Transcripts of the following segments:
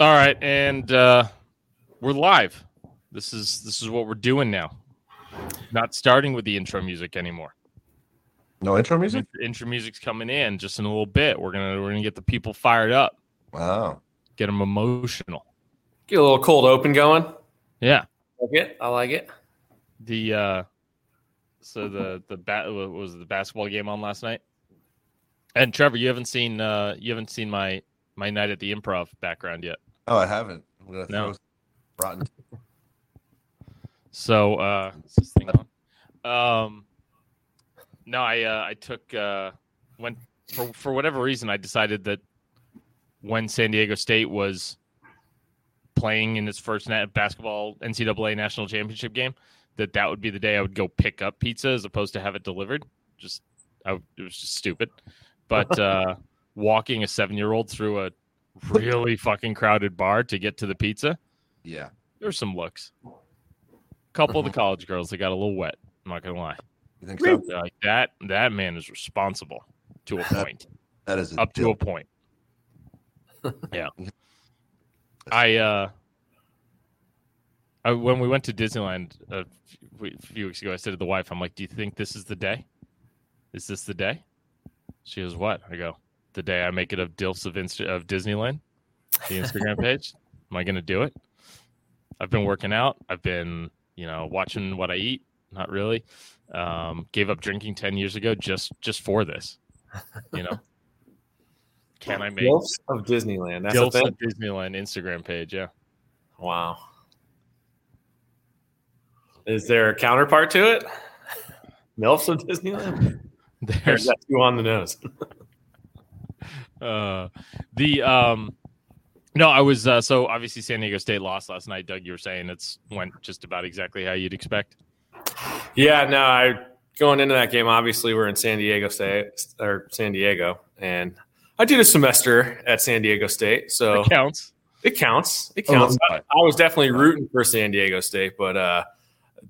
All right, and uh, we're live. This is this is what we're doing now. Not starting with the intro music anymore. No intro music. Intro music's coming in just in a little bit. We're gonna we're gonna get the people fired up, Wow. get them emotional. Get a little cold open going. Yeah. Like it. I like it. The uh, so the the bat what was the basketball game on last night. And Trevor, you haven't seen uh you haven't seen my my night at the improv background yet. Oh, I haven't. I'm gonna No. throw rotten. So uh is this thing on? Um no, I uh I took uh went for for whatever reason I decided that when San Diego State was playing in its first net basketball NCAA national championship game, that that would be the day I would go pick up pizza as opposed to have it delivered. Just I, it was just stupid. But uh walking a 7-year-old through a really fucking crowded bar to get to the pizza, Yeah. there were some looks. A couple of the college girls that got a little wet. I'm not gonna lie. You think so? They're like that that man is responsible to a point. That is a Up to a point. Yeah. I uh I, when we went to Disneyland a few weeks ago, I said to the wife, "I'm like, do you think this is the day? Is this the day?" She goes, "What?" I go, "The day I make it of Dilfs of Insta- of Disneyland, the Instagram page. Am I going to do it? I've been working out. I've been, you know, watching what I eat. Not really. Um, gave up drinking ten years ago just just for this. You know, can I make Gilfs of Disneyland. That's Dilfs of Disneyland Instagram page? Yeah." Wow. Is there a counterpart to it? MILFs of Disneyland? There's that too on the nose? Uh the um no i was uh so obviously san diego state lost last night doug you were saying it's went just about exactly how you'd expect Yeah, no, I going into that game, obviously we're in San Diego State or San Diego, and I did a semester at San Diego State, so it counts it counts. It Oh, counts. I was definitely rooting for San Diego State, but uh,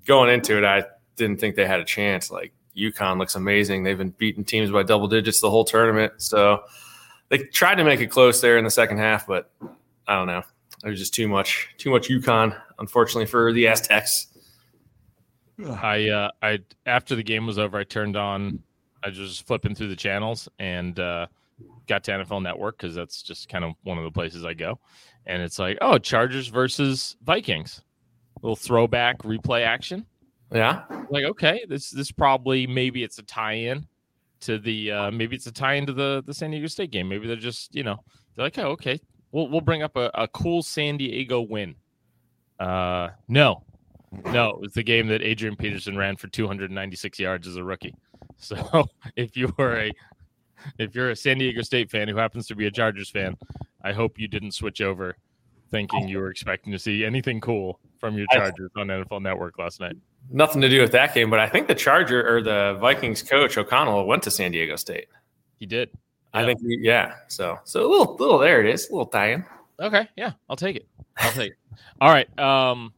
going into it, I didn't think they had a chance. Like UConn looks amazing. They've been beating teams by double digits the whole tournament. So they tried to make it close there in the second half, but I don't know. There was just too much, too much UConn, unfortunately for the Aztecs. i uh i after the game was over i turned on i was just flipping through the channels and uh got to nfl network because that's just kind of one of the places i go. And it's like oh chargers versus vikings. Little throwback replay action. Yeah, like okay this this probably maybe it's a tie-in to the uh maybe it's a tie into the the san diego state game. Maybe they're just you know they're like oh okay we'll, we'll bring up a, a cool san diego win. Uh no. No it was the game that adrian peterson ran for 296 yards as a rookie. So if you were a if you're a san diego state fan who happens to be a chargers fan i hope you didn't switch over thinking you were expecting to see anything cool from your chargers on nfl network last night nothing to do with that game, but I think the Charger or the Vikings coach O'Connell went to San Diego State. he did I Yeah. think, yeah. So, so a little, little there it is, a little tie-in. Okay, yeah, I'll take it. I'll take it. All right. Um,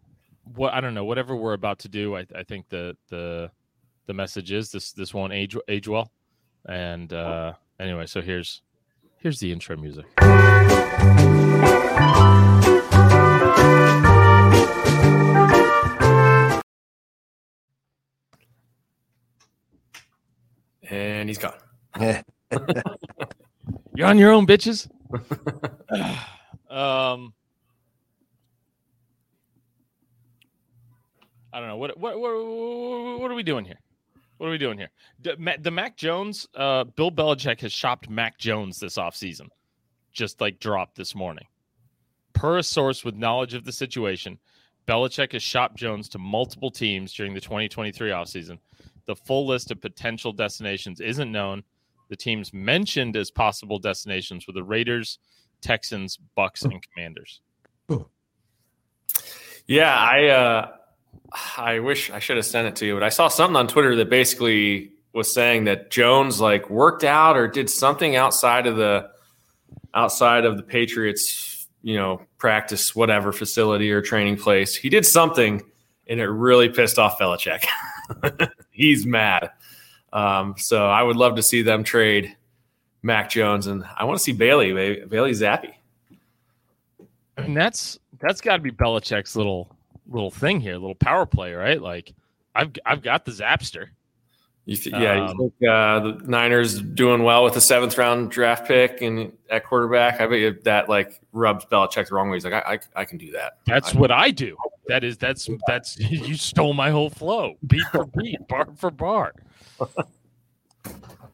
what I don't know. Whatever we're about to do, I, I think the the the message is this this won't age age well. And uh, anyway, so here's here's the intro music. And he's gone. Yeah. You're on your own, bitches. um, I don't know what what what what are we doing here? What are we doing here? The, the Mac Jones, uh, Bill Belichick has shopped Mac Jones this offseason. Just like dropped this morning. Per a source with knowledge of the situation, Belichick has shopped Jones to multiple teams during the 2023 offseason. The full list of potential destinations isn't known. The teams mentioned as possible destinations were the Raiders, Texans, Bucks, and Commanders. Yeah, I uh, I wish I should have sent it to you, but I saw something on Twitter that basically was saying that Jones like worked out or did something outside of the outside of the Patriots, you know, practice whatever facility or training place. He did something, and it really pissed off Belichick. He's mad. Um, so I would love to see them trade Mac Jones, and I want to see Bailey Bailey Zappe. I mean, that's that's got to be Belichick's little little thing here, little power play, right? Like, I've I've got the Zapster. You th- yeah, Um, you think uh, the Niners doing well with the seventh round draft pick and at quarterback? I bet you that like rubs Belichick the wrong way. He's like, I, I, I can do that. That's I- what I do. That is that's that's you stole my whole flow, beat for beat, bar for bar.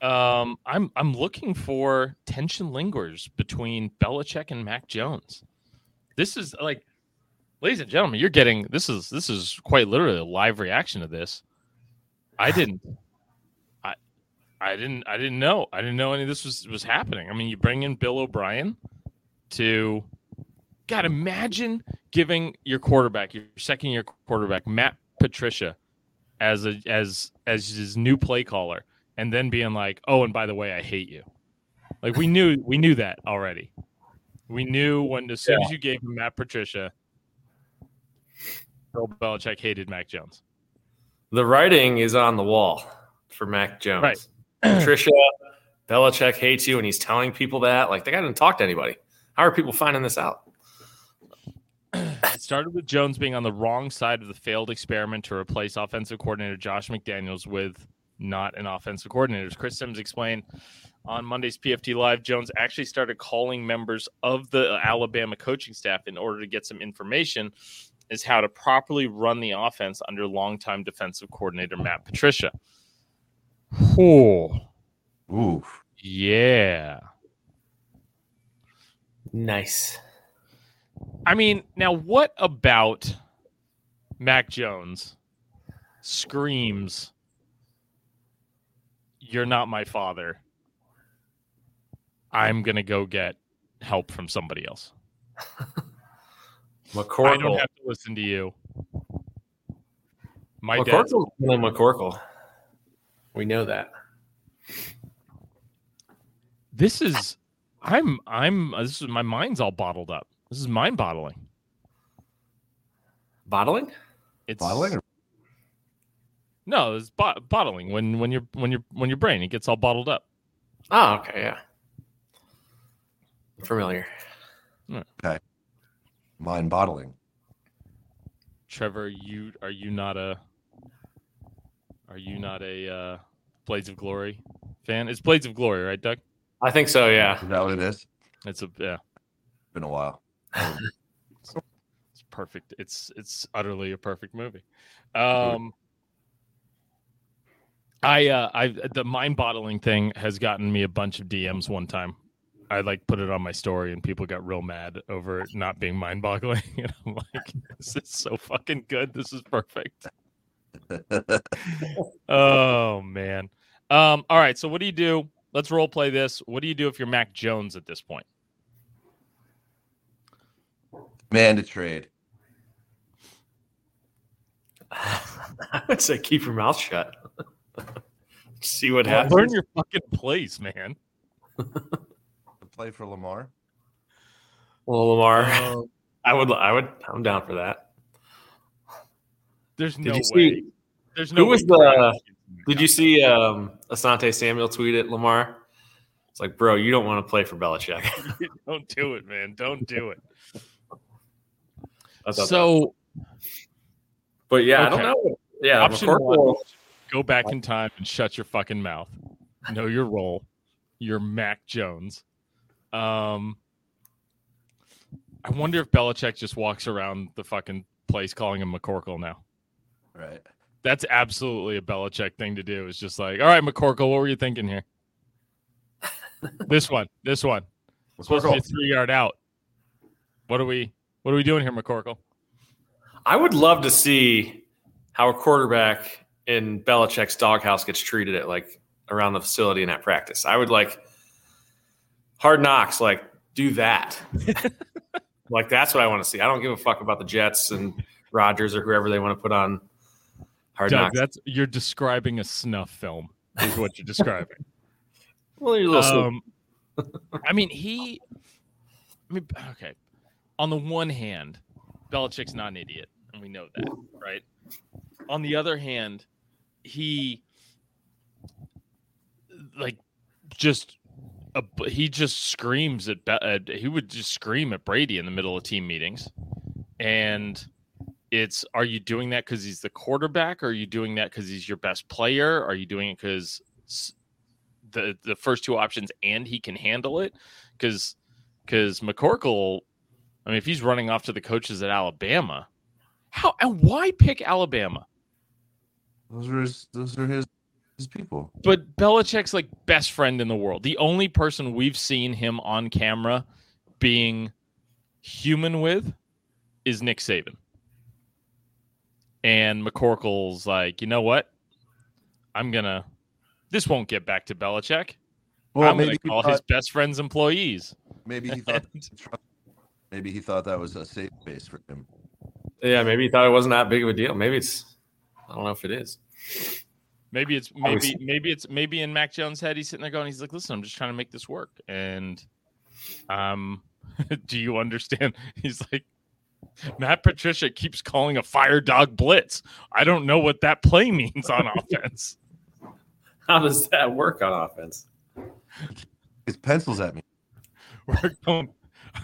Um, I'm I'm looking for tension lingers between Belichick and Mac Jones. This is like, ladies and gentlemen, you're getting this is this is quite literally a live reaction to this. I didn't, I didn't I didn't know I didn't know any of this was was happening. I mean, you bring in Bill O'Brien to, God, imagine giving your quarterback, your second year quarterback, Matt Patricia, as a as as his new play caller, and then being like, "Oh, and by the way, I hate you." Like we knew we knew that already. We knew when as soon as you gave him Matt Patricia, Bill Belichick hated Mac Jones. The writing is on the wall for Mac Jones. Right. Patricia, Belichick hates you, and he's telling people that. Like, the guy didn't talk to anybody. How are people finding this out? It started with Jones being on the wrong side of the failed experiment to replace offensive coordinator Josh McDaniels with not an offensive coordinator. As Chris Simms explained on Monday's PFT Live, Jones actually started calling members of the Alabama coaching staff in order to get some information as how to properly run the offense under longtime defensive coordinator Matt Patricia. Oh, Ooh. yeah. Nice. I mean, now what about Mac Jones screams, You're not my father. I'm going to go get help from somebody else. McCorkle. I don't have to listen to you. My dad. McCorkle's killing McCorkle. We know that. This is. I'm. I'm. uh, This is my mind's all bottled up. This is mind bottling. Bottling? It's Bottling or- No, it's bo- bottling when when you're when you're when your brain it gets all bottled up. Oh, okay, yeah. Familiar. Okay. Mind bottling. Trevor, you are you not a are you not a uh, Blades of Glory fan? It's Blades of Glory, right, Doug? I think so, yeah. Is that what it is? It's a yeah, Been a while. it's perfect. It's it's utterly a perfect movie. Um, I uh, I the mind bottling thing has gotten me a bunch of DMs one time. I like put it on my story and people got real mad over it not being mind boggling. And I'm like, this is so fucking good. This is perfect. Oh man. Um, all right. So what do you do? Let's role play this. What do you do if you're Mac Jones at this point? Man to trade. I would say keep your mouth shut. See what Learn happens. your fucking place, man. Play for Lamar. Well, Lamar, Uh, I would, I would, I'm down for that. there's Did no you way. see- There's no who was the- Did you see um, Asante Samuel tweet at Lamar? It's like, bro, you don't want to play for Belichick. Don't do it, man. Don't do it. I that- so but yeah, I don't know. Yeah, option McCorkle- one, go back in time and shut your fucking mouth. Know your role. You're Mac Jones. Um, I wonder if Belichick just walks around the fucking place calling him McCorkle now. Right. That's absolutely a Belichick thing to do. It's just like, all right, McCorkle, what were you thinking here? this one, this one. We're supposed to be three yard out. What are we what are we doing here, McCorkle? I would love to see how a quarterback in Belichick's doghouse gets treated at like around the facility and at practice. I would like hard knocks, like do that. like that's what I want to see. I don't give a fuck about the Jets and Rodgers or whoever they want to put on hard Doug, knocks. that's you're describing a snuff film, is what you're describing. Well, you're a little um, I mean, he. I mean, okay. On the one hand, Belichick's not an idiot, and we know that, right? On the other hand, he like just uh, he just screams at, Be- at he would just scream at Brady in the middle of team meetings, and it's are you doing that because he's the quarterback? Or are you doing that because he's your best player? Are you doing it because the the first two options and he can handle it? Because because McCorkle, I mean, if he's running off to the coaches at Alabama, how and why pick Alabama? Those are his. Those are his. His people. But Belichick's like best friend in the world. The only person we've seen him on camera being human with is Nick Saban. And McCorkle's like, you know what? I'm gonna. This won't get back to Belichick. Well, I'm maybe gonna call thought, his best friend's employees. maybe he thought maybe he thought that was a safe space for him. Yeah, maybe he thought it wasn't that big of a deal. Maybe it's. I don't know if it is. Maybe it's maybe Obviously. maybe it's maybe in Mac Jones' head. He's sitting there going, he's like, listen, I'm just trying to make this work. And um, do you understand? He's like, Matt Patricia keeps calling a fire dog blitz. I don't know what that play means on offense. How does that work on offense? His pencils at me. We're going,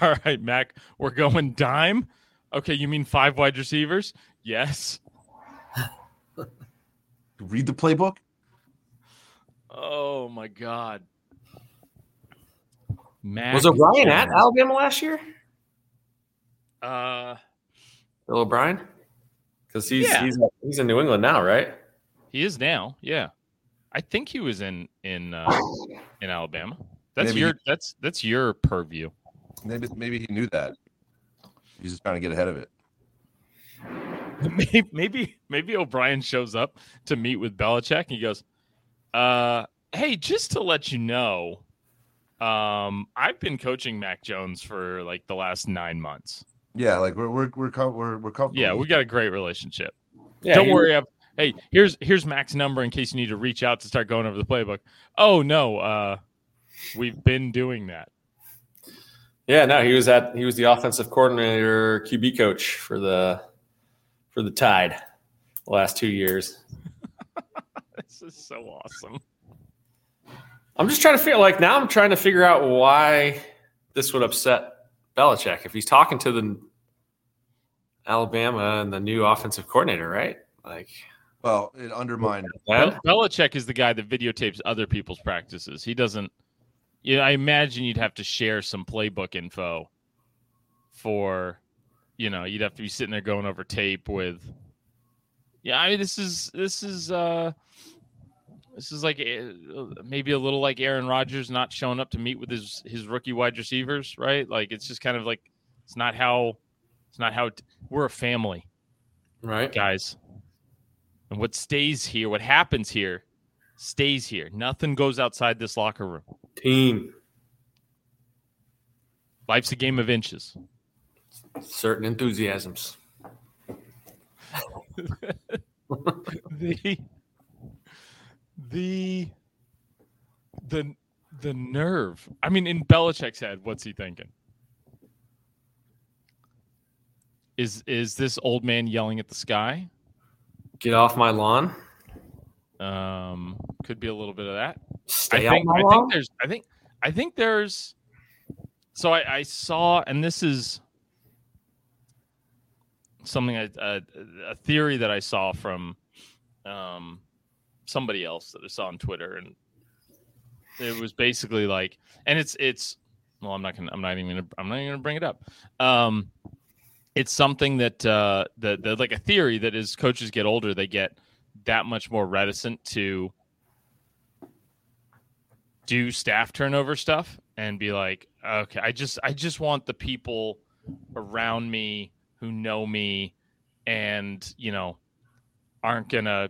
all right, Mac. We're going dime. Okay, you mean five wide receivers? Yes. Read the playbook. Oh my God. Mac Was O'Brien at Alabama last year? Uh, Bill O'Brien? Because he's Yeah. he's he's in New England now, right? he is now. Yeah, I think he was in in uh, in Alabama. That's Maybe your he- that's that's your purview. Maybe maybe he knew that. He's just trying to get ahead of it. maybe, maybe maybe O'Brien shows up to meet with Belichick and he goes, uh, "Hey, just to let you know, um, I've been coaching Mac Jones for like the last nine months. Yeah, like we're we're we're com- we're, we're comfortable. Yeah, we got a great relationship. Yeah, Don't worry. I've, hey, here's here's Mac's number in case you need to reach out to start going over the playbook. Oh no, uh, we've been doing that. Yeah, no, he was at he was the offensive coordinator, QB coach for the for the Tide the last two years. This is so awesome. I'm just trying to feel like now I'm trying to figure out why this would upset Belichick if he's talking to the Alabama and the new offensive coordinator, right? Like Well, it undermined. that. Bel- Belichick is the guy that videotapes other people's practices. He doesn't. Yeah, I imagine you'd have to share some playbook info for, you know, you'd have to be sitting there going over tape with. Yeah, I mean, this is this is uh this is like eh, maybe a little like Aaron Rodgers not showing up to meet with his his rookie wide receivers, right? Like it's just kind of like it's not how it's not how we're a family right? guys. And what stays here, what happens here, stays here. Nothing goes outside this locker room. Team, Life's a game of inches. certain enthusiasms. The the the the nerve. I mean, in Belichick's head, what's he thinking? Is is this old man yelling at the sky? Get off my lawn. Um, could be a little bit of that. Stay I think, my I lawn. think there's I think I think there's so I, I saw and this is something I, a, a theory that I saw from um somebody else that I saw on Twitter and it was basically like and it's it's well I'm not gonna I'm not even gonna I'm not even gonna bring it up. Um it's something that uh that, that like a theory that as coaches get older they get that much more reticent to do staff turnover stuff and be like, okay, I just I just want the people around me who know me and you know aren't gonna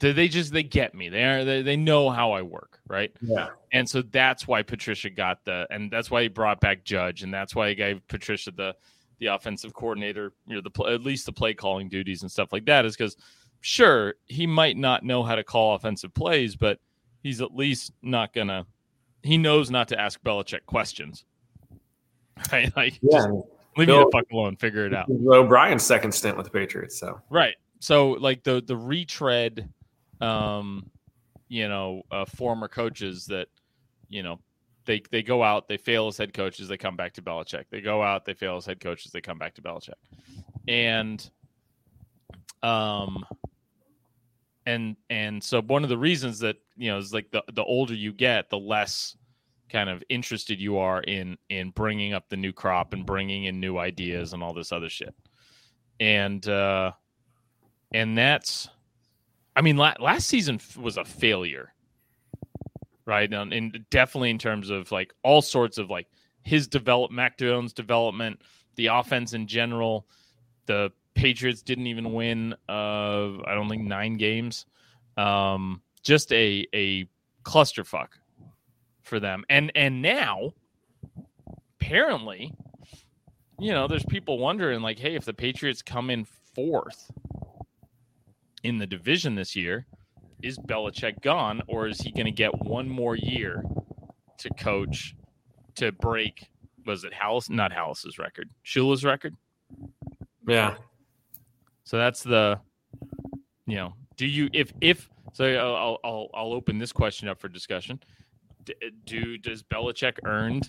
they, they just they get me they are they, they know how I work right yeah. and so that's why Patricia got the and that's why he brought back Judge and that's why he gave Patricia the the offensive coordinator you know the at least the play calling duties and stuff like that is because sure he might not know how to call offensive plays but he's at least not gonna he knows not to ask Belichick questions. Right? Like Yeah. just leave me the fuck alone, figure it out. O'Brien's second stint with the Patriots. So Right. So like the the retread um you know, uh, former coaches that you know they they go out, they fail as head coaches, they come back to Belichick. They go out, they fail as head coaches, they come back to Belichick. And um and and so one of the reasons that you know is like the the older you get, the less kind of interested you are in in bringing up the new crop and bringing in new ideas and all this other shit. And uh and that's I mean la- last season was a failure. Right? And, definitely in terms of like all sorts of like his develop Mac Jones development, the offense in general, the Patriots didn't even win uh I don't think 9 games. Um just a a clusterfuck for them. And and now apparently you know, there's people wondering like, hey, if the Patriots come in fourth in the division this year, is Belichick gone or is he going to get one more year to coach to break was it Halas not Halas's record, Shula's record? Yeah. So that's the, you know, do you if if so I'll I'll I'll open this question up for discussion. D- Do does Belichick earned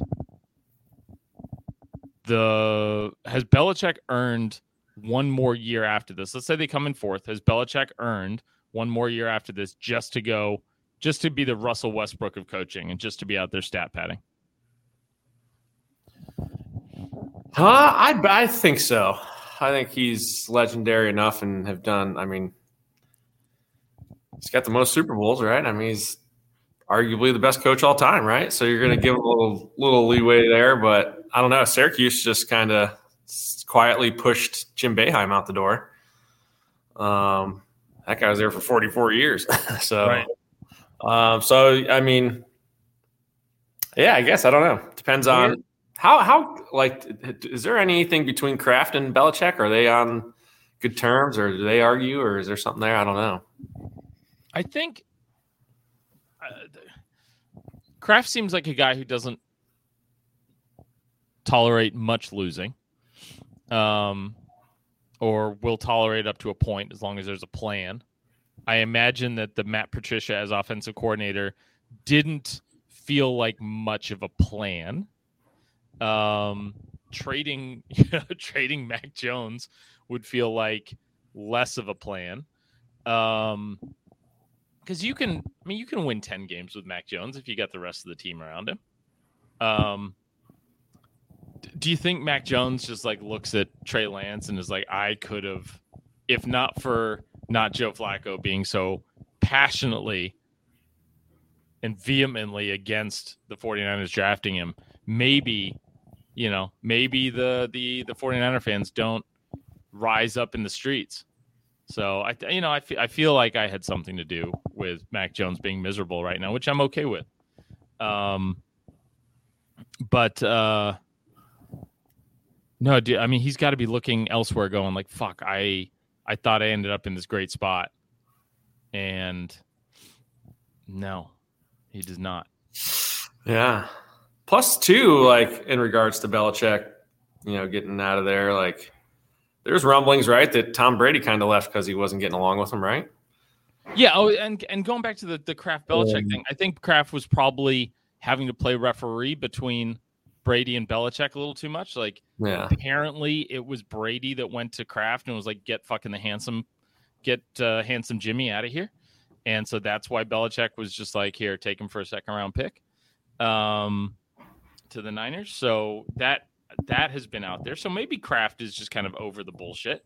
the has Belichick earned one more year after this? Let's say they come in fourth. Has Belichick earned one more year after this just to go just to be the Russell Westbrook of coaching and just to be out there stat padding? Huh? I I think so. I think he's legendary enough and have done. I mean, he's got the most Super Bowls, right? I mean, he's arguably the best coach all time, right? So you're going to give him a little little leeway there, but I don't know. Syracuse just kind of quietly pushed Jim Boeheim out the door. Um, that guy was there for 44 years, so Right. um, so I mean, yeah, I guess I don't know. Depends on how how like is there anything between Kraft and Belichick? Are they on good terms, or do they argue, or is there something there? I don't know. I think uh, Kraft seems like a guy who doesn't tolerate much losing, um, or will tolerate up to a point as long as there's a plan. I imagine that the Matt Patricia as offensive coordinator didn't feel like much of a plan. Um, trading trading Mac Jones would feel like less of a plan. Um, because you can I mean you can win 10 games with Mac Jones if you got the rest of the team around him. Um do you think Mac Jones just like looks at Trey Lance and is like I could have if not for not Joe Flacco being so passionately and vehemently against the 49ers drafting him, maybe you know, maybe the the the 49er fans don't rise up in the streets. So I, you know, I I feel like I had something to do with Mac Jones being miserable right now, which I'm okay with. Um, but uh, no, dude, I mean, he's got to be looking elsewhere, going like, "Fuck, I I thought I ended up in this great spot," and no, he does not. Yeah. Plus two, like in regards to Belichick, you know, getting out of there, like there's rumblings, right, that Tom Brady kind of left because he wasn't getting along with him, right? Yeah. Oh, and and going back to the the Kraft Belichick thing, I think Kraft was probably having to play referee between Brady and Belichick a little too much. Like Yeah. apparently it was Brady that went to Kraft and was like, "Get fucking the handsome, get uh, handsome Jimmy out of here," and so that's why Belichick was just like, "Here, take him for a second round pick." Um, to the Niners. So that that has been out there. So maybe Kraft is just kind of over the bullshit.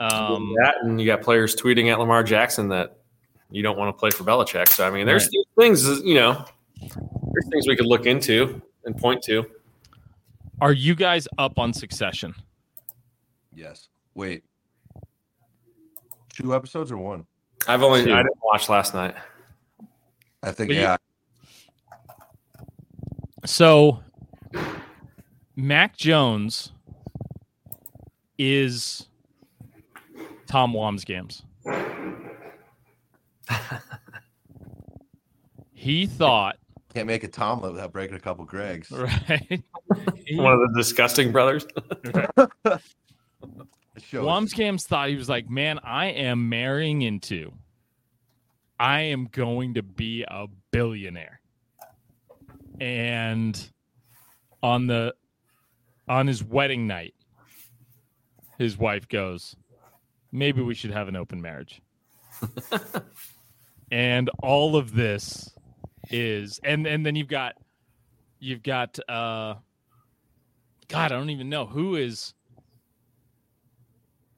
Um, that and you got players tweeting at Lamar Jackson that you don't want to play for Belichick. So I mean, there's Right. things, you know, there's things we could look into and point to. Are you guys up on Succession? Yes. Wait. Two episodes or one? I've only Two. I didn't watch last night. I think But you- yeah. So Mac Jones is Tom Wambsgans. he thought, Can't make a Tomlin without breaking a couple Gregs. right? One of the disgusting brothers. It shows. Thought he was like, man, I am marrying into. I am going to be a billionaire. and on the on his wedding night, his wife goes, "Maybe we should have an open marriage." and all of this is and and then you've got you've got uh god i don't even know who is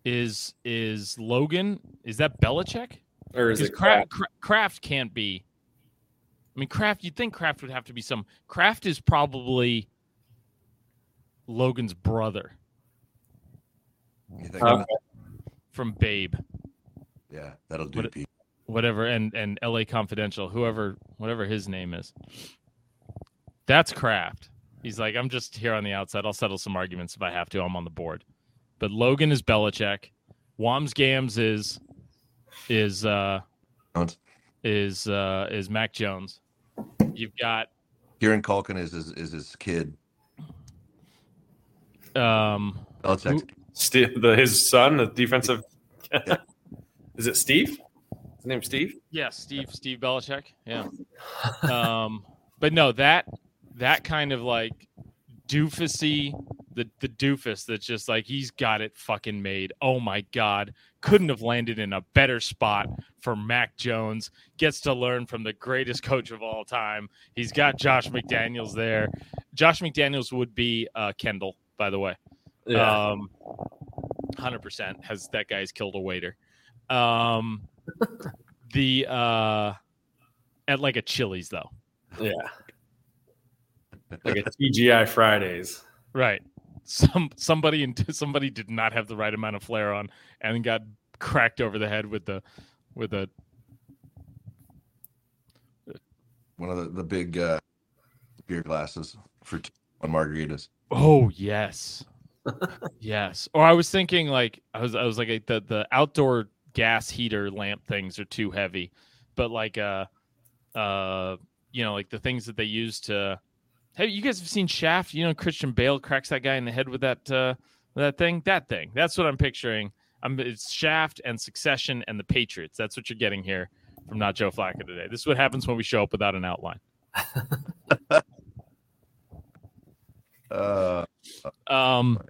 is is logan is that Belichick? Or is because it Kraft, Kraft can't be i mean Kraft you'd think Kraft would have to be some Kraft is probably logan's brother You think? Okay. from babe Yeah, that'll do. What- Pete. Whatever and and LA Confidential, whoever whatever his name is. That's Kraft. He's like, I'm just here on the outside. I'll settle some arguments if I have to. I'm on the board. But Logan is Belichick. Wambsgans is is uh Jones. is uh is Mac Jones. You've got Kieran Culkin is his, is his kid. um Belichick's Steve, the, his son, the defensive. is it Steve? His name Steve? yeah, Steve Steve Belichick. Yeah. um but no, that that kind of like doofusy the the doofus that's just like he's got it fucking made. Oh my god, couldn't have landed in a better spot for Mac Jones. Gets to learn from the greatest coach of all time. He's got Josh McDaniels there. Josh McDaniels would be uh, Kendall, by the way. Um, hundred percent has that guy's killed a waiter. Um, the uh, at like a Chili's though, yeah. Like a TGI Fridays. right? Some somebody in somebody did not have the right amount of flair on and got cracked over the head with the with a one of the, the big uh, beer glasses for two on margaritas. oh yes yes or i was thinking like i was i was like the the outdoor gas heater lamp things are too heavy. But like uh uh you know like the things that they use to hey you guys have seen shaft? You know christian bale cracks that guy in the head with that uh that thing? That thing. That's what i'm picturing. I'm it's shaft and succession and the patriots. That's what you're getting here from not joe flacco today. This is what happens when we show up without an outline. Uh, Um,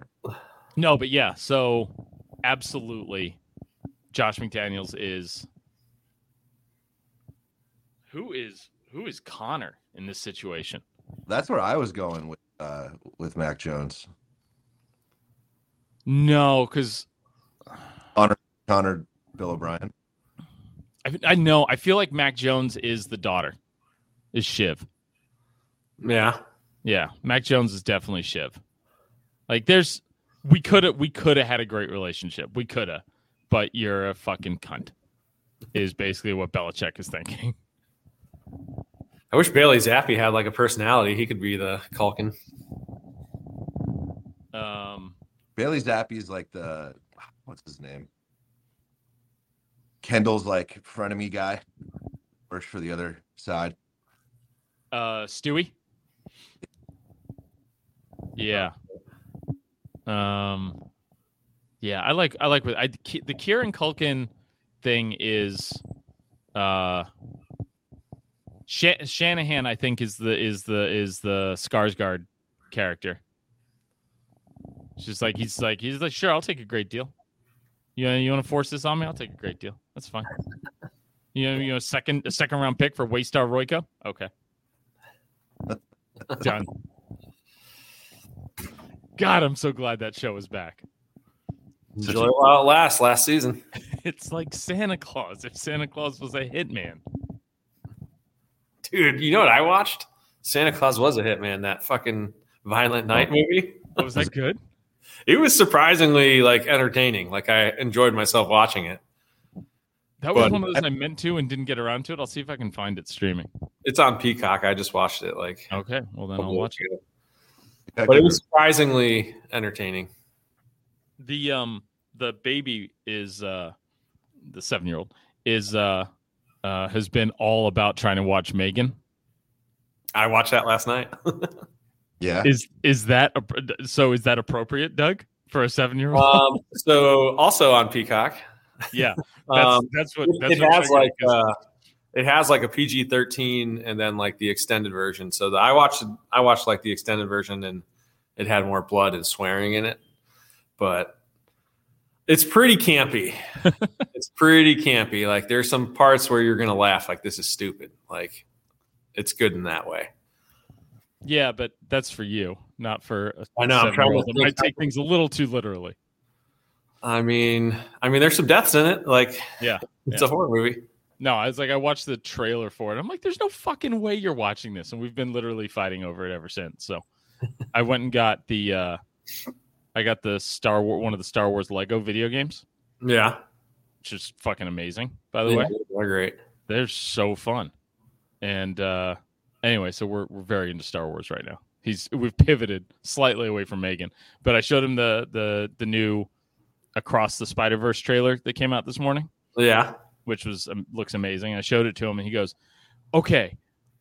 no, but yeah. So absolutely, Josh McDaniels is who is who is Connor in this situation? that's where I was going with uh, with Mac Jones. No, because Connor Connor Bill O'Brien. I, I know I feel like Mac Jones is the daughter, is Shiv. Yeah. Yeah, Mac Jones is definitely Shiv. Like, there's we could have we could have had a great relationship. We could have, but you're a fucking cunt. Is basically what Belichick is thinking. I wish Bailey Zappe had like a personality. He could be the Culkin. Um, Bailey Zappe is like the what's his name? Kendall's like frenemy guy. Works for the other side. uh Stewie. Yeah. Um yeah, I like I like what I the Kieran Culkin thing is uh Sha- Shanahan I think is the is the is the Skarsgård character. It's just like he's like he's like sure I'll take a great deal. You know, you want to force this on me? I'll take a great deal. That's fine. You know, you know, second a second round pick for Waystar Royco. Okay, done. God, I'm so glad that show is back. Such Enjoy it while it lasts. Last season. It's like Santa Claus. If Santa Claus was a hitman, Dude, you know what I watched? Santa Claus was a hit, man. That fucking Violent oh. Night movie. oh, was that good? It was surprisingly like entertaining. Like I enjoyed myself watching it. That was But- one of those I meant to and didn't get around to it. I'll see if I can find it streaming. It's on Peacock. I just watched it like Okay, well then I'll watch it. But it was surprisingly entertaining. The um the baby is uh the seven year old is uh uh has been all about trying to watch Megan. I watched that last night. yeah. Is is that so? Is that appropriate, Doug, for a seven year old? um, so also on Peacock. yeah, that's Um, that's what it, that's it what has like it, 'cause- uh, it has like a PG thirteen and then like the extended version. So the, I watched I watched like the extended version and it had more blood and swearing in it, but it's pretty campy. it's pretty campy. Like there's some parts where you're gonna laugh, like this is stupid. Like it's good in that way. Yeah, but that's for you, not for. a I know, I'm trying to seven-year-old that think might take things a little too literally. I mean, I mean, there's some deaths in it. Like Yeah, it's yeah. a horror movie. No, I was like, I watched the trailer for it. I'm like, there's no fucking way you're watching this, and we've been literally fighting over it ever since. So, I went and got the, uh I got the Star Wars, one of the Star Wars Lego video games, Yeah. which is fucking amazing. By the Yeah, way, they're great. they're so fun. And uh anyway, so we're we're very into Star Wars right now. He's we've pivoted slightly away from Megan, but I showed him the the the new Across the Spider Verse trailer that came out this morning. Yeah. which was um, looks amazing. I showed it to him, and he goes, "Okay."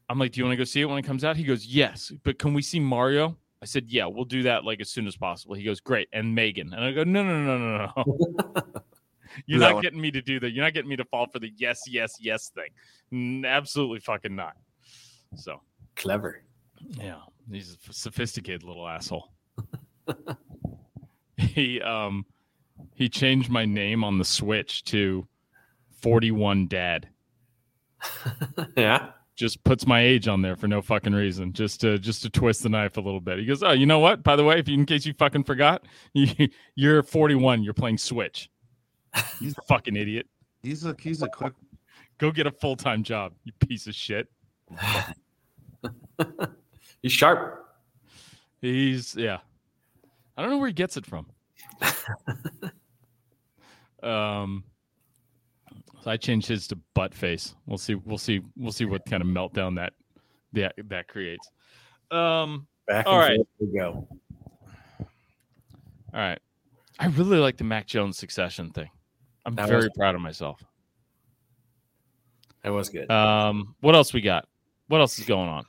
I'm like, "Do you want to go see it when it comes out?" He goes, "Yes, but can we see Mario?" I said, "Yeah, we'll do that like as soon as possible." He goes, "Great," and Megan, and I go, "No, no, no, no, no. You're not one. getting me to do that. You're not getting me to fall for the yes, yes, yes thing. Absolutely fucking not." So Clever. yeah, he's a sophisticated little asshole. he um he changed my name on the Switch to 41 Dad. yeah. Just puts my age on there for no fucking reason, just to just to twist the knife a little bit. He goes, "Oh, you know what? By the way, if you, in case you fucking forgot, you, you're 41. You're playing Switch. He's a fucking idiot. He's a he's a quick. Go get a full time job. You piece of shit." He's sharp. He's yeah. I don't know where he gets it from. um so I changed his to butt face. We'll see we'll see we'll see what kind of meltdown that that that creates. Um Back All and right. forth we go. all right. I really like the Mac Jones succession thing. I'm That very was- proud of myself. That was good. Um what else we got? What else is going on?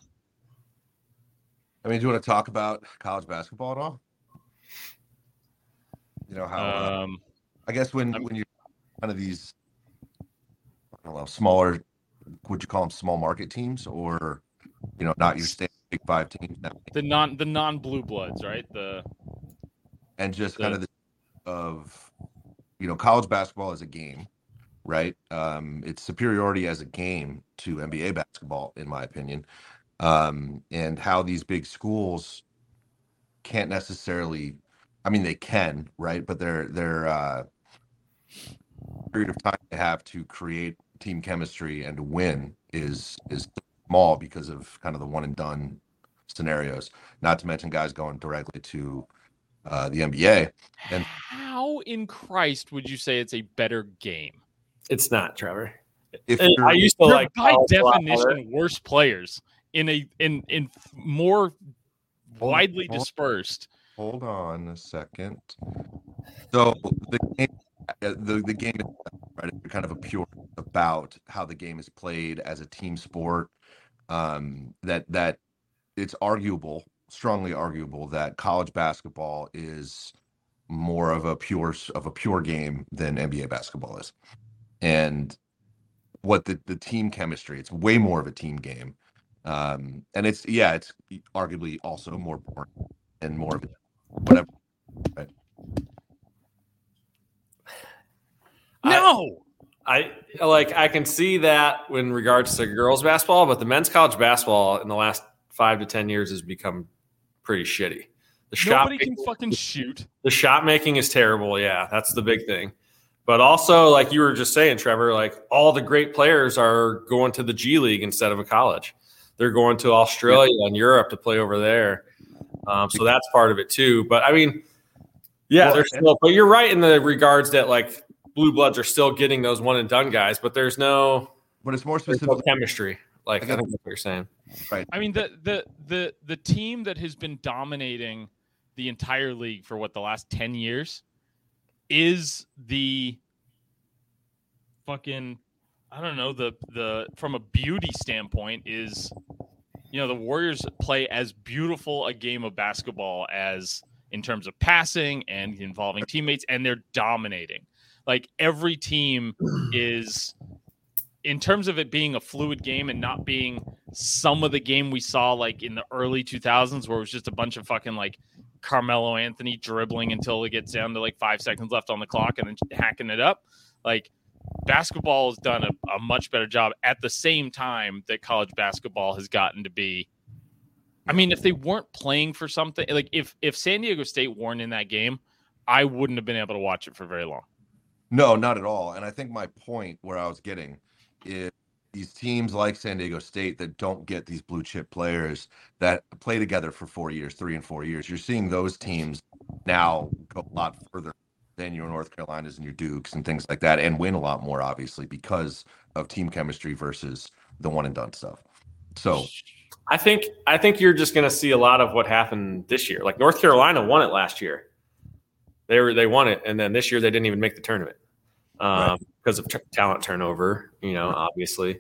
I mean, do you want to talk about college basketball at all? You know how uh, Um I guess when I'm- when you kind of these I don't know smaller would you call them small market teams or you know not your standard big five teams the non the non blue bloods, right? The and just The- kind of the, of you know college basketball as a game right? Um its superiority as a game to nba basketball in my opinion. Um and how these big schools can't necessarily i mean they can right? But they're they're uh period of time they have to create team chemistry and to win is is small because of kind of the one and done scenarios not to mention guys going directly to uh, the nba And- how in Christ would you say it's a better game? It's not, Trevor. if And I used to They're like by college a definition worse players in a in in more Hold- widely hold- dispersed. Hold on a second. So the game, the the game, is, right? Kind of a pure about how the game is played as a team sport. Um, that that it's arguable, strongly arguable, that college basketball is more of a pure of a pure game than NBA basketball is, and what the the team chemistry. It's way more of a team game, um, and it's yeah, it's arguably also more boring and more of whatever. I- No, I like I can see that in regards to girls basketball, but the men's college basketball in the last five to ten years has become pretty shitty. The shot nobody can making, fucking shoot. the shot making is terrible. Yeah, that's the big thing. But also, like you were just saying, Trevor, like all the great players are going to the G League instead of a college. They're going to Australia and Europe to play over there. Um, so that's part of it too. But I mean, yeah, Well, they're still. But you're right in the regards that like blue bloods are still getting those one and done guys, but there's no, But it's more there's no specific. chemistry. Like I I think what you're saying. Right. I mean the the the the team that has been dominating the entire league for what the last ten years is the fucking I don't know the the from a beauty standpoint is you know the Warriors play as beautiful a game of basketball as in terms of passing and involving teammates and they're dominating like every team is in terms of it being a fluid game and not being some of the game we saw like in the early 2000s where it was just a bunch of fucking like Carmelo Anthony dribbling until it gets down to like five seconds left on the clock and then hacking it up. Like basketball has done a, a much better job at the same time that college basketball has gotten to be. I mean, if they weren't playing for something, like if if San Diego State weren't in that game, I wouldn't have been able to watch it for very long. No, not at all. And I think my point where I was getting is these teams like San Diego State that don't get these blue chip players that play together for four years, three and four years. You're seeing those teams now go a lot further than your North Carolinas and your Dukes and things like that, and win a lot more, obviously, because of team chemistry versus the one and done stuff. So I think I think you're just going to see a lot of what happened this year. Like North Carolina won it last year. They were they won it, and then this year they didn't even make the tournament um, right. because of t- talent turnover. You know, obviously,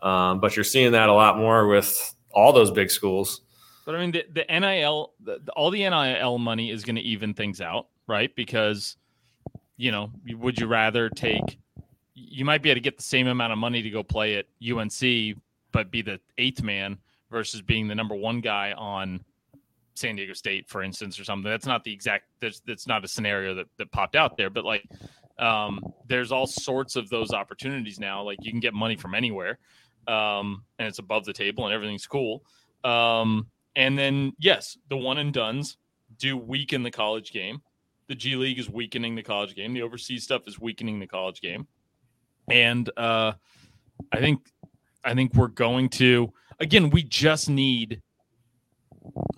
um, but you're seeing that a lot more with all those big schools. But I mean, the, the NIL, the, all the NIL money is going to even things out, right? Because you know, would you rather take? You might be able to get the same amount of money to go play at UNC, but be the eighth man versus being the number one guy on San Diego State, for instance, or something. That's not the exact. That's that's not a scenario that that popped out there, but like, um, there's all sorts of those opportunities now. Like you can get money from anywhere, um, and it's above the table, and everything's cool. Um, and then yes, the one and dones do weaken the college game the G League is weakening the college game. The overseas stuff is weakening the college game, and uh, I think I think we're going to again. We just need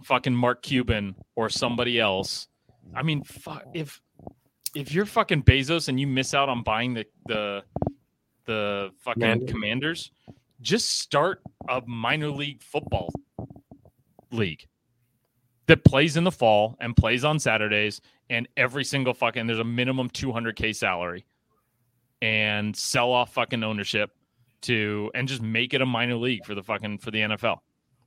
fucking Mark Cuban or somebody else. I mean, fuck, if if you're fucking Bezos and you miss out on buying the the the fucking Man. Commanders, just start a minor league football league that plays in the fall and plays on Saturdays and every single fucking there's a minimum 200k salary and sell off fucking ownership to and just make it a minor league for the fucking for the NFL.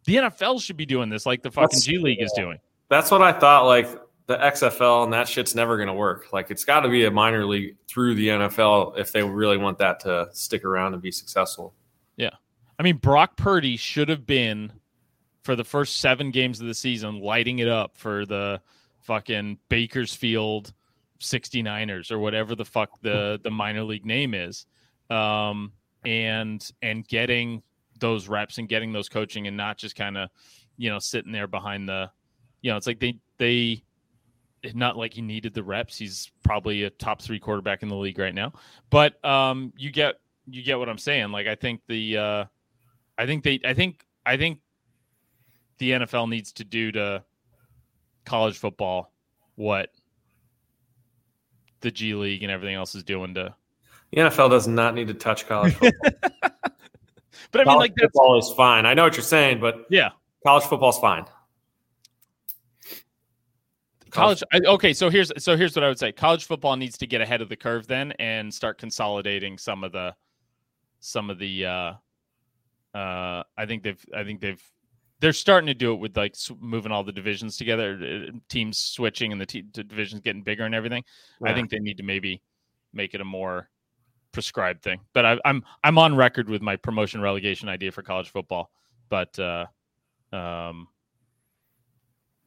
The NFL should be doing this like the fucking that's, G League is doing. That's what I thought like the XFL and that shit's never going to work. Like it's got to be a minor league through the NFL if they really want that to stick around and be successful. Yeah. I mean Brock Purdy should have been for the first 7 games of the season lighting it up for the fucking Bakersfield 69ers or whatever the fuck the the minor league name is. Um, and and getting those reps and getting those coaching and not just kind of you know sitting there behind the you know it's like they they not like he needed the reps he's probably a top three quarterback in the league right now but um you get you get what i'm saying like i think the uh i think they i think i think the nfl needs to do to college football what the G League and everything else is doing to. The NFL does not need to touch college football. but I mean, like that's, football is fine. I know what you're saying, but yeah, college football's fine. College, okay. So here's so here's what I would say. College football needs to get ahead of the curve then and start consolidating some of the some of the. uh uh I think they've I think they've they're starting to do it with like moving all the divisions together, uh, teams switching and the, t- the divisions getting bigger and everything. Yeah. I think they need to maybe make it a more prescribed thing. But I, I'm I'm on record with my promotion relegation idea for college football. But uh, um,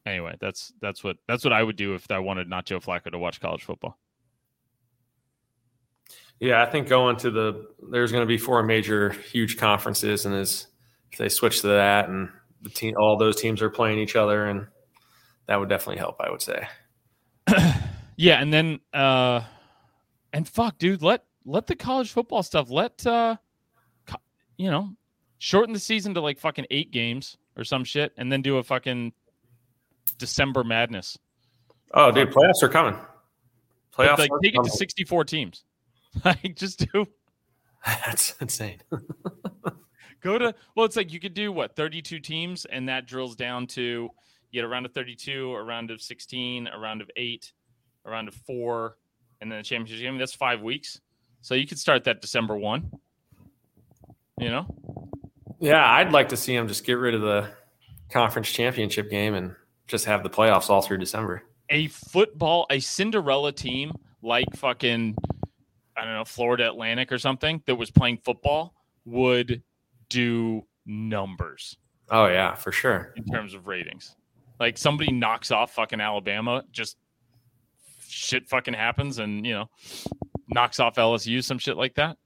anyway, that's that's what that's what I would do if I wanted not Joe Flacco to watch college football. Yeah, I think going to the there's going to be four major huge conferences, and as if they switch to that and the team, all those teams are playing each other, and that would definitely help. I would say. yeah, and then uh, and fuck, dude, let let the college football stuff let uh, co- you know, shorten the season to like fucking eight games or some shit, and then do a fucking December madness. Oh, dude, playoffs are coming. Playoffs, like take coming. it to sixty-four teams. like, just do. That's insane. Go to well, it's like you could do what 32 teams, and that drills down to you get a round of 32, a round of 16, a round of eight, a round of four, and then the championship game. That's five weeks. So you could start that December one. You know? Yeah, I'd like to see them just get rid of the conference championship game and just have the playoffs all through December. A football, a Cinderella team like fucking I don't know, Florida Atlantic or something that was playing football would do numbers Oh yeah, for sure. in terms of ratings. Like somebody knocks off fucking Alabama, just shit fucking happens, and you know, knocks off LSU, some shit like that.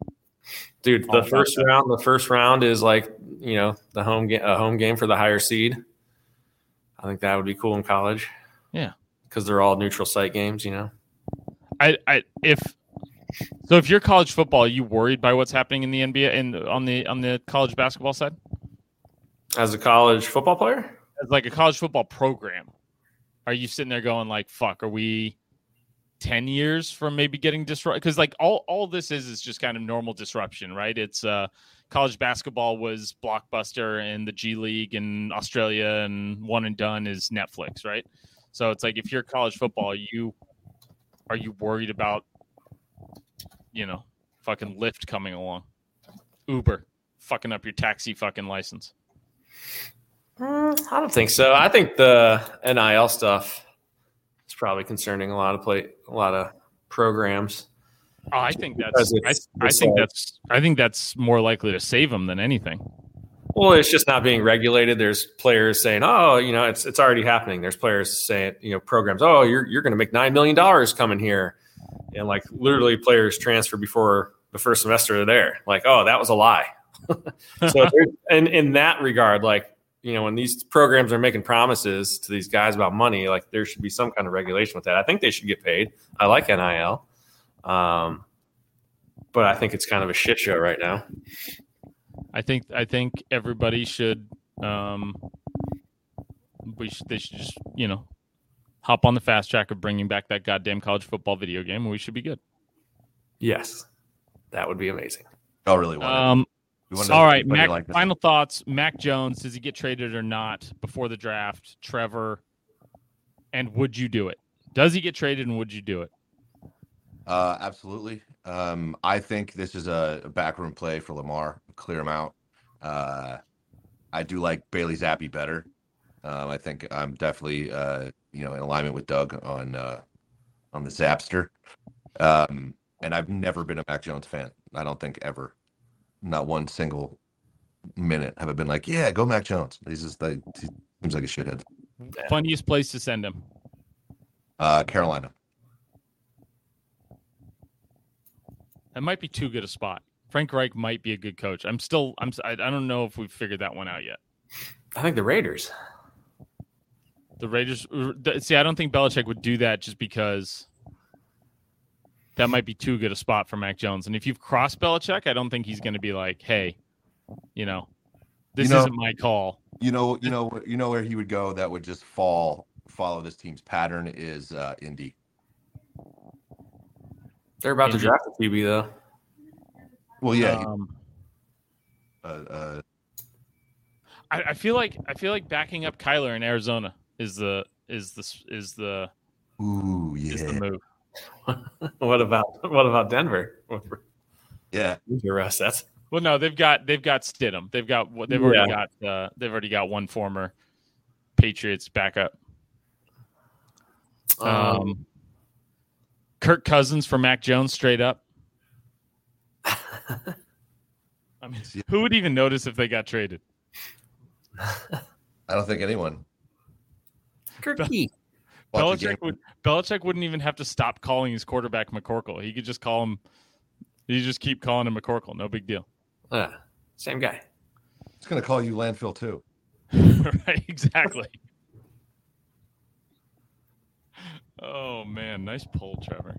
Dude, the oh, about first that. round, the first round is like you know the home game, a home game for the higher seed. I think that would be cool in college. Yeah. because they're all neutral site games. You know. I, I if so, if you're college football, are you worried by what's happening in the NBA and on the on the college basketball side? As a college football player, As like a college football program, are you sitting there going like, "Fuck, are we ten years from maybe getting disrupted?" Because like all all this is is just kind of normal disruption, right? It's uh, college basketball was blockbuster and the G League in Australia and one and done is Netflix, right? So it's like if you're college football, you are you worried about you know fucking Lyft coming along, Uber fucking up your taxi fucking license? Mm, I don't think so. I think the NIL stuff probably concerning a lot of play, a lot of programs. Oh, I think that's I, I think that's I think that's more likely to save them than anything. Well, it's just not being regulated. There's players saying, "Oh, you know, it's it's already happening." There's players saying, you know, programs, "Oh, you're you're going to make nine million dollars coming here," and like literally, players transfer before the first semester they're there. Like, oh, that was a lie. so, and in that regard, like you know, when these programs are making promises to these guys about money, like there should be some kind of regulation with that. I think they should get paid. I like NIL, um, but I think it's kind of a shit show right now. I think I think everybody should um we should they should just, you know, hop on the fast track of bringing back that goddamn college football video game and we should be good. Yes, that would be amazing. I really want Um We want all right, Mac, like final thoughts. Mac Jones, does he get traded or not before the draft? Trevor, and would you do it? Does he get traded and would you do it? Uh, absolutely. Um, I think this is a, a backroom play for Lamar. Clear him out. Uh, I do like Bailey Zappe better. Um, I think I'm definitely uh, you know in alignment with Doug on uh, on the Zapster. Um, and I've never been a Mac Jones fan. I don't think ever. Not one single minute have I been like, yeah, go Mac Jones. He's just like he seems like a shithead. Funniest place to send him. Uh, Carolina. That might be too good a spot. Frank Reich might be a good coach. I'm still I'm I, I don't know if we've figured that one out yet. I think the Raiders. The Raiders see I don't think Belichick would do that just because that might be too good a spot for Mac Jones. And if you've crossed Belichick, I don't think he's going to be like, "Hey, you know, this know- isn't my call." You know, you know, you know where he would go that would just fall follow this team's pattern is uh, Indy. They're about to draft a QB though. Well, yeah, Um, uh, uh, I, I feel like I feel like backing up Kyler in Arizona is the is the is the ooh, yeah is the yeah, move. what about what about Denver? yeah. Your Russ, that's Well, no, they've got they've got Stidham. They've got what they've already got. Uh, they've already got one former Patriots backup. Um, um, Kirk Cousins for Mac Jones, straight up. I mean, who would even notice if they got traded? I don't think anyone. Kirky. Watched. Belichick would Belichick wouldn't even have to stop calling his quarterback McCorkle. He could just call him. He just keep calling him McCorkle. No big deal. Yeah, same guy. It's gonna call you landfill too. right, exactly. oh man, nice pull, Trevor.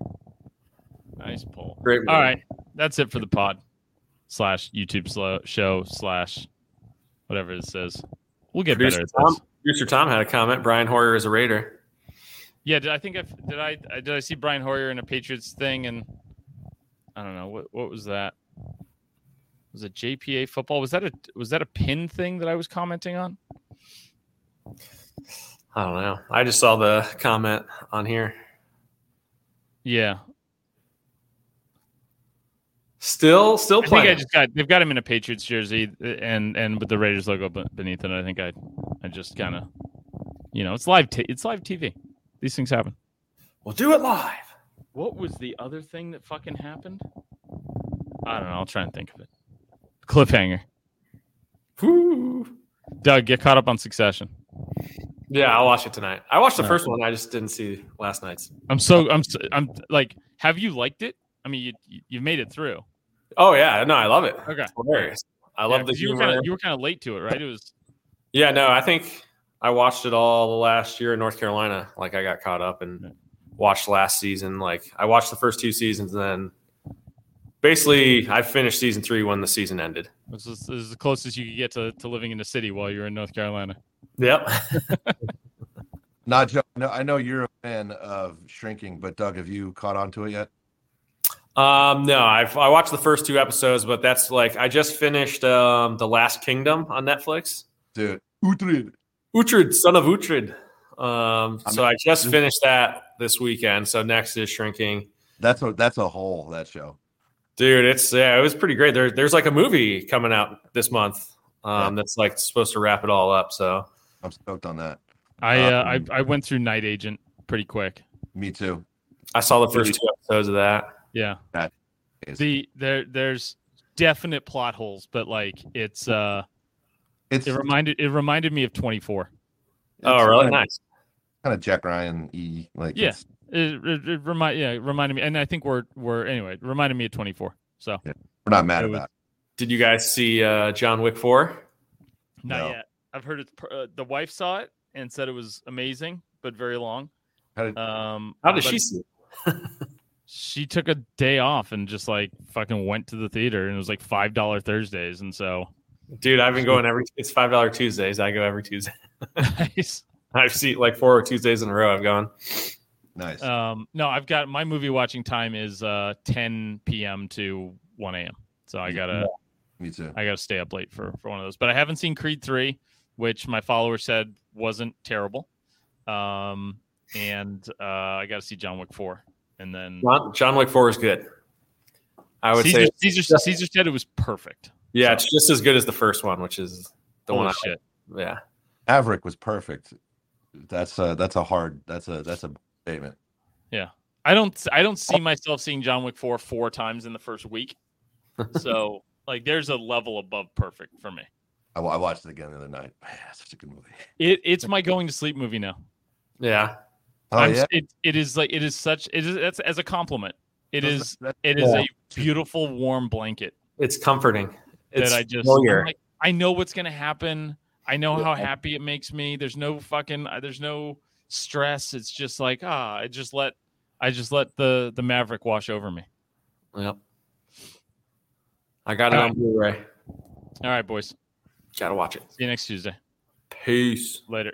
Nice pull. Great. All right, that's it for the pod slash YouTube slow show slash whatever it says. We'll get Producer better at Tom, this. Producer Tom had a comment. Brian Hoyer is a Raider. Yeah, did I think I did I uh, did I see Brian Hoyer in a Patriots thing and I don't know what what was that? Was it JPA football? Was that a was that a pin thing that I was commenting on? I don't know. I just saw the comment on here. Yeah, Still, still I think playing. I just got they've got him in a Patriots jersey and and with the Raiders logo beneath it. I think I I just kind of you know it's live t- it's live TV. These things happen. we'll do it live. What was the other thing that fucking happened? I don't know. I'll try and think of it. Cliffhanger. Whew. Doug, get caught up on Succession. Yeah, I'll watch it tonight. I watched the All first one. I just didn't see last night's. I'm so I'm s- I'm like, have you liked it? I mean, you you- you've made it through. Oh yeah, no, I love it. Okay. It's hilarious. I Yeah, love the 'cause you were humor. kind of you were kind of late to it, right? It was Yeah, no, I think I watched it all the last year in North Carolina. Like I got caught up and watched last season. Like I watched the first two seasons, and then basically I finished season three when the season ended. this is, this is the closest you could get to, to living in a city while you're in North Carolina. Yep. Not Joe. No, I know you're a fan of Shrinking, but Doug, have you caught on to it yet? um, no, I've I watched the first two episodes, but that's like I just finished um, the Last Kingdom on Netflix. Dude, Uhtred. Uhtred, son of Uhtred. Um, so I just finished that this weekend. So next is Shrinking. That's a that's a whole that show. Dude, it's yeah, it was pretty great. There, there's like a movie coming out this month um, that's like supposed to wrap it all up. So I'm stoked on that. I uh, Um, I I went through Night Agent pretty quick. Me too. I saw the first two episodes of that. Yeah. It's, The there there's definite plot holes, but like it's uh it's it reminded it reminded me of 24. Oh, really? Kind Nice. Kind of Jack Ryan e like Yeah. It, it, it remind yeah, it reminded me and I think we're we're anyway, it reminded me of 24. So, we're not mad It was- about. Did you guys see uh, John Wick four? not No. yet. I've heard it's pr- uh, the wife saw it and said it was amazing, but very long. How did, Um How did she see? it? She took a day off and just like fucking went to the theater and it was like $5 Thursdays and so Dude, I've been going every. It's five dollar Tuesdays. I go every Tuesday. nice. I've seen like four Tuesdays in a row. I've gone. nice. Um, no, I've got my movie watching time is uh 10 p.m. to 1 a.m. So I gotta Me too. I gotta stay up late for for one of those. But I haven't seen Creed three, which my follower said wasn't terrible. Um, and uh, I got to see John Wick four, and then John, John Wick four is good. I would Caesar, say, Caesar, Caesar said it was perfect. Yeah, it's just as good as the first one, which is the Holy one. shit! I, yeah, Maverick was perfect. That's a that's a hard that's a that's a statement. Yeah, I don't I don't see oh. myself seeing John Wick four four times in the first week. So like, there's a level above perfect for me. I, I watched it again the other night. Man, that's such a good movie. It it's my going to sleep movie now. yeah. Oh I'm, yeah, it, it is like it is such it is that's as a compliment. It That's- is that's- it is Yeah. a beautiful warm blanket It's comforting. It's that I just. Like, I know what's gonna happen. I know how happy it makes me. There's no fucking uh, there's no stress. It's just like ah, I just let I just let the the Maverick wash over me. Yep. I got it All on right. Blu-ray. All right, boys. Gotta watch it. See you next Tuesday. Peace. Later.